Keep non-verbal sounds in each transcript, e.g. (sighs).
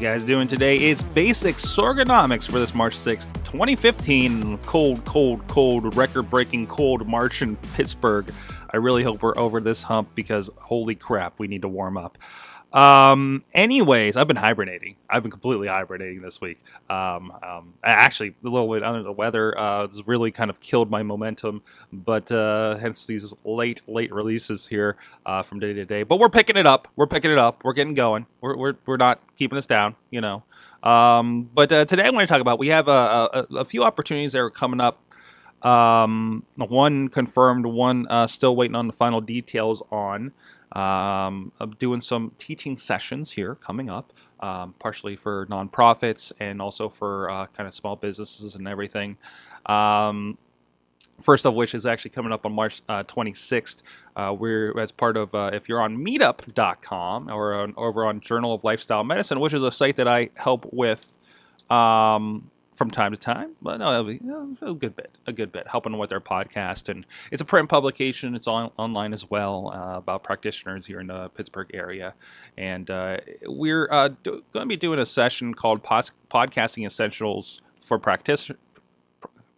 Guys, doing today is basic sorganomics for this March 6th, 2015. Cold, cold, cold, record breaking cold March in Pittsburgh. I really hope we're over this hump because holy crap, we need to warm up. Um, anyways, I've been hibernating. I've been completely hibernating this week. Um, um, actually, a little bit under the weather uh, has really kind of killed my momentum, but uh, hence these late, late releases here uh, from day to day. But we're picking it up. We're picking it up. We're getting going. We're, we're, we're not keeping us down, you know. Um, but uh, today I want to talk about we have a, a, a few opportunities that are coming up um, one confirmed, one uh, still waiting on the final details on. Um, I'm doing some teaching sessions here coming up, um, partially for nonprofits and also for uh, kind of small businesses and everything. Um, first of which is actually coming up on March uh, 26th. Uh, we're as part of, uh, if you're on meetup.com or on, over on Journal of Lifestyle Medicine, which is a site that I help with um, from time to time, but no, be, you know, a good bit, a good bit, helping with their podcast. And it's a print publication. It's on, online as well uh, about practitioners here in the Pittsburgh area. And uh, we're uh, do, going to be doing a session called Pod- Podcasting Essentials for Practitioners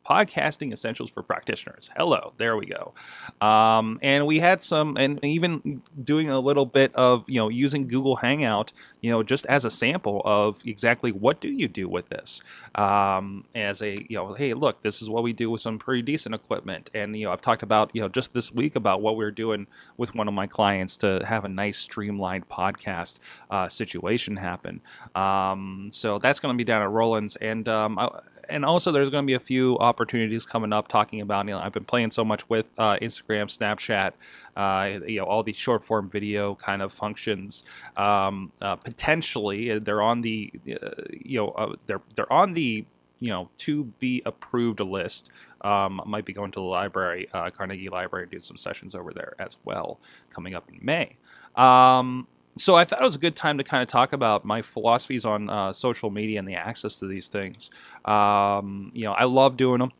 podcasting essentials for practitioners. Hello, there we go. Um, and we had some, and even doing a little bit of, you know, using Google Hangout, you know, just as a sample of exactly what do you do with this. Um, as a, you know, hey, look, this is what we do with some pretty decent equipment. And, you know, I've talked about, you know, just this week about what we are doing with one of my clients to have a nice streamlined podcast uh, situation happen. Um, so that's going to be down at Roland's. And um, I, and also there's going to be a few opportunities coming up talking about you know I've been playing so much with uh, Instagram, Snapchat, uh, you know all these short form video kind of functions. Um, uh, potentially, uh, they're on the uh, you know uh, they're they're on the you know to be approved list. Um, might be going to the library, Carnegie Library, do some sessions over there as well coming up in May. Um, so I thought it was a good time to kind of talk about my philosophies on uh, social media and the access to these things. Um, you know, I love doing them.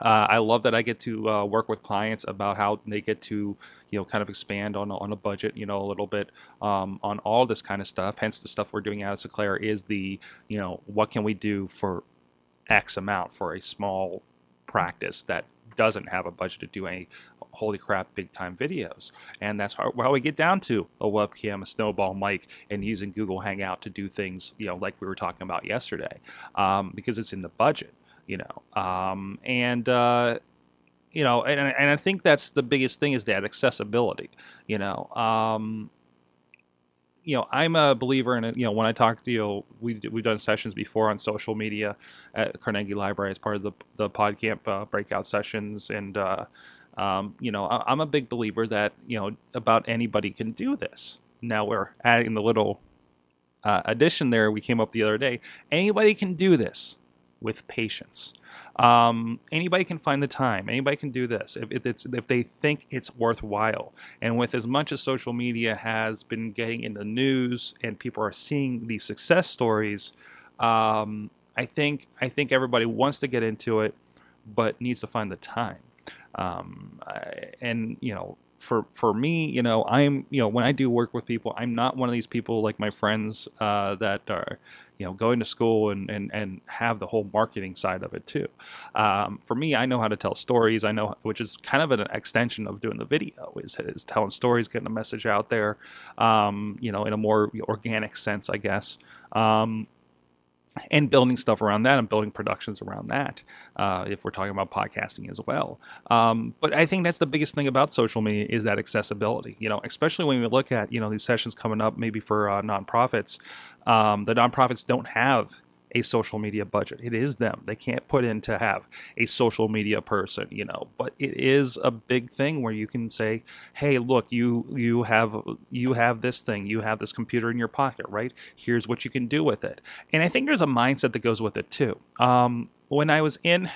Uh, I love that I get to uh, work with clients about how they get to, you know, kind of expand on on a budget, you know, a little bit um, on all this kind of stuff. Hence, the stuff we're doing out of Seclair is the, you know, what can we do for X amount for a small practice that doesn't have a budget to do any holy crap big time videos. And that's how, how we get down to a webcam, a snowball mic, and using Google Hangout to do things, you know, like we were talking about yesterday, um, because it's in the budget, you know. Um, and, uh, you know, and, and I think that's the biggest thing is that accessibility, you know. Um, you know, I'm a believer in it. You know, when I talk to you, we we've done sessions before on social media at Carnegie Library as part of the the PodCamp uh, breakout sessions, and uh, um, you know, I, am a big believer that you know about anybody can do this. Now we're adding the little uh, addition there we came up the other day. Anybody can do this with patience. Um, anybody can find the time. Anybody can do this if, if, if they think it's worthwhile. And with as much as social media has been getting in the news and people are seeing these success stories, um, I think I think everybody wants to get into it, but needs to find the time. Um, and you know, for for me, you know, I'm you know when I do work with people, I'm not one of these people like my friends uh, that are you know going to school and, and and have the whole marketing side of it too. Um, for me, I know how to tell stories. I know which is kind of an extension of doing the video is is telling stories, getting a message out there, um, you know, in a more organic sense, I guess. Um, and building stuff around that and building productions around that uh, if we're talking about podcasting as well. Um, but i think that's the biggest thing about social media is that accessibility you know especially when we look at you know these sessions coming up maybe for uh, nonprofits um, the nonprofits don't have a social media budget. It is them. They can't put in to have a social media person, you know. But it is a big thing where you can say, "Hey, look, you you have you have this thing. You have this computer in your pocket, right? Here's what you can do with it." And I think there's a mindset that goes with it too. Um, when I was in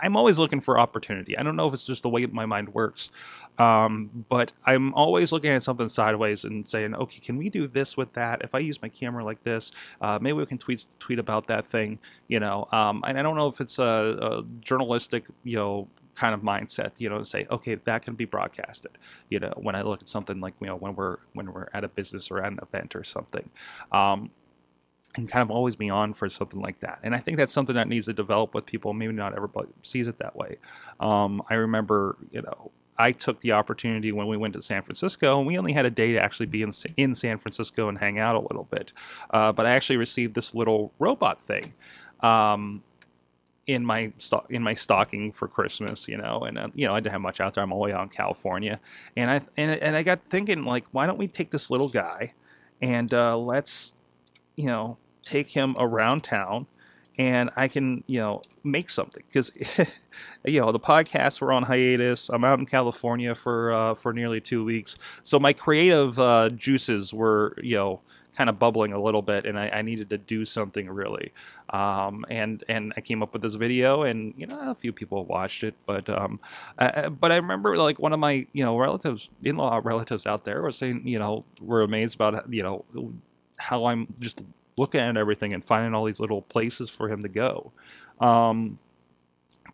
I'm always looking for opportunity. I don't know if it's just the way my mind works, um, but I'm always looking at something sideways and saying, okay, can we do this with that? If I use my camera like this, uh, maybe we can tweet tweet about that thing, you know. Um, and I don't know if it's a, a journalistic, you know, kind of mindset, you know, say, okay, that can be broadcasted. You know, when I look at something like, you know, when we're when we're at a business or at an event or something. Um, and kind of always be on for something like that. And I think that's something that needs to develop with people. Maybe not everybody sees it that way. Um, I remember, you know, I took the opportunity when we went to San Francisco, and we only had a day to actually be in, in San Francisco and hang out a little bit. Uh, but I actually received this little robot thing. Um, in my sto- in my stocking for Christmas, you know, and uh, you know I didn't have much out there. I'm all way out in California, and I and, and I got thinking like, why don't we take this little guy, and uh, let's you know, take him around town and I can, you know, make something because, (laughs) you know, the podcasts were on hiatus. I'm out in California for uh, for nearly two weeks, so my creative uh, juices were, you know, kind of bubbling a little bit, and I, I needed to do something really. Um, and and I came up with this video, and you know, a few people watched it, but um, I, but I remember like one of my you know relatives, in-law relatives out there, were saying, you know, were amazed about you know how I'm just looking at everything and finding all these little places for him to go. Um,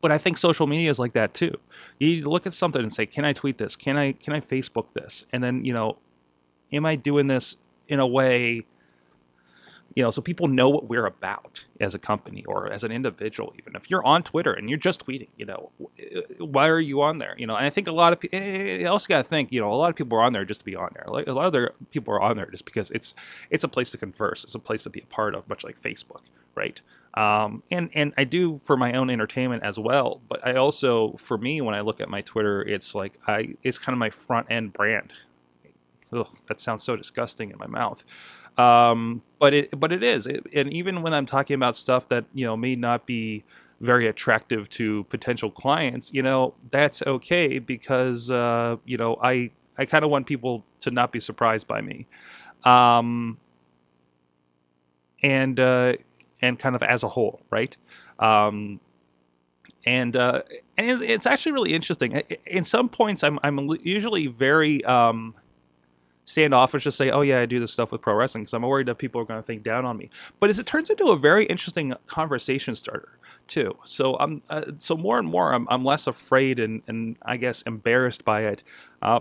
but I think social media is like that too. You look at something and say, "Can I tweet this? Can I can I Facebook this?" And then you know, am I doing this in a way you know, so people know what we're about as a company or as an individual. Even if you're on Twitter and you're just tweeting, you know, uh, why are you on there? You know, and I think a lot of people eh, eh, you also got to think, you know, a lot of people are on there just to be on there. Like a lot of other people are on there just because it's it's a place to converse, it's a place to be a part of, much like Facebook, right? Um, and and I do for my own entertainment as well. But I also, for me, when I look at my Twitter, it's like I it's kind of my front end brand. Ugh, that sounds so disgusting in my mouth. Um, but it but it is, it, and even when I'm talking about stuff that you know may not be very attractive to potential clients, you know that's okay because uh, you know I I kind of want people to not be surprised by me, um, and uh, and kind of as a whole, right? Um, and uh, and it's, it's, actually really interesting. In some points, I'm I'm usually very um, standoffish to say, "Oh yeah, I do this stuff with pro wrestling," because I'm worried that people are going to think down on me. But as it turns into a very interesting conversation starter too. So I'm uh, so more and more I'm, I'm less afraid and and I guess embarrassed by it. Uh,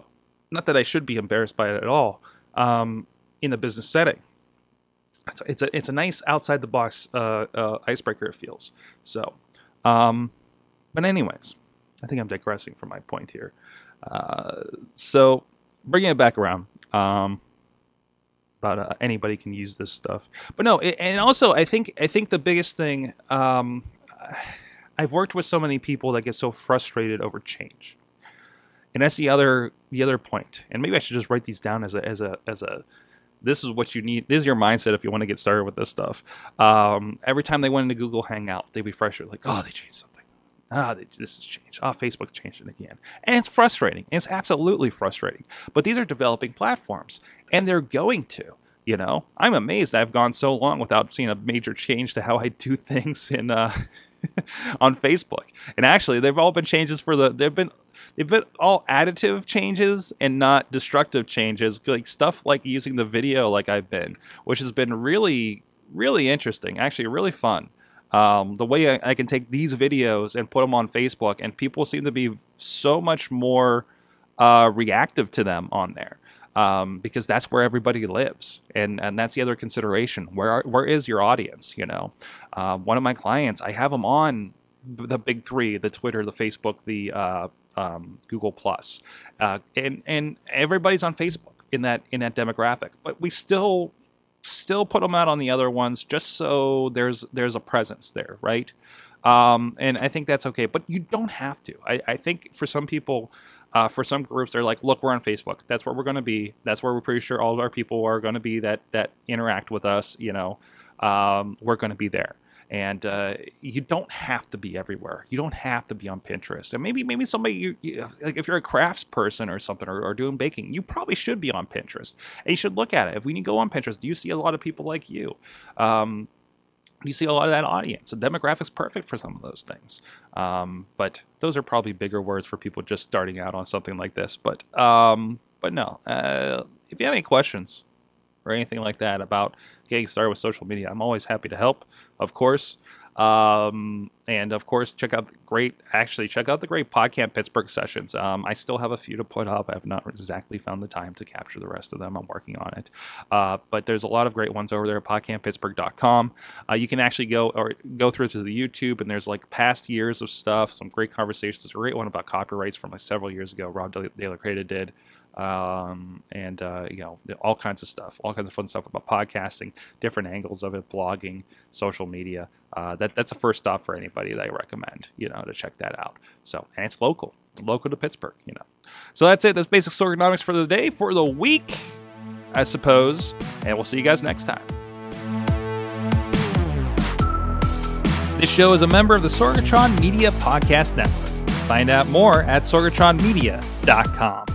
not that I should be embarrassed by it at all um, in a business setting. It's, it's a it's a nice outside the box uh, uh icebreaker. It feels so. Um, but anyways, I think I'm digressing from my point here. Uh, so bringing it back around um, but uh, anybody can use this stuff. But no, it, and also I think I think the biggest thing um, (sighs) I've worked with so many people that get so frustrated over change, and that's the other the other point. And maybe I should just write these down as a as a as a this is what you need. This is your mindset if you want to get started with this stuff. Um, every time they went into Google Hangout, they'd be frustrated, like, "Oh, they changed something." Ah, this has changed. Ah, Facebook changed it again. And it's frustrating. It's absolutely frustrating. But these are developing platforms, and they're going to. You know, I'm amazed I've gone so long without seeing a major change to how I do (laughs) things in uh, (laughs) on Facebook. And actually, they've all been changes for the. They've been they've been all additive changes and not destructive changes. Like stuff like using the video, like I've been, which has been really really interesting. Actually, really fun. Um, the way I, I, can take these videos and put them on Facebook, and people seem to be so much more uh, reactive to them on there. Um, because that's where everybody lives, and and that's the other consideration. Where are, where is your audience? You know, uh, one of my clients, I have them on the big three: the Twitter, the Facebook, the uh, um, Google Plus, uh, and and everybody's on Facebook in that in that demographic. But we still still put them out on the other ones just so there's there's a presence there, right? Um, and I think that's okay, but you don't have to. I, I think for some people, uh, for some groups, they're like, look, we're on Facebook. That's where we're going to be. That's where we're pretty sure all of our people are going to be that that interact with us. You know, um, we're going to be there. And uh, you don't have to be everywhere. You don't have to be on Pinterest. And maybe maybe somebody you, you like if you're a crafts person or something or, or, doing baking, you probably should be on Pinterest. And you should look at it. If when you go on Pinterest, do you see a lot of people like you? Um, you see a lot of that audience. The demographic's perfect for some of those things. Um, but those are probably bigger words for people just starting out on something like this. But um, but no, uh, if you have any questions or anything like that about getting started with social media, I'm always happy to help. Of course, um, and of course, check out the great, actually, check out the great PodCamp Pittsburgh sessions. Um, I still have a few to put up. I have not exactly found the time to capture the rest of them. I'm working on it. Uh, but there's a lot of great ones over there at podcamppittsburgh.com. Uh, you can actually go or go through to the YouTube, and there's like past years of stuff, some great conversations. There's a great one about copyrights from like several years ago. Rob De Cretaz did um, and uh, you know all kinds of stuff, all kinds of fun stuff about podcasting, different angles of it, blogging, social media. Uh, that that's a first stop for anybody that I recommend, you know, to check that out. So and it's local, local to Pittsburgh, you know. So that's it. That's basic Sorganomics for the day, for the week, I suppose. And we'll see you guys next time. This show is a member of the Sorgatron Media Podcast Network. Find out more at sorgatronmedia.com.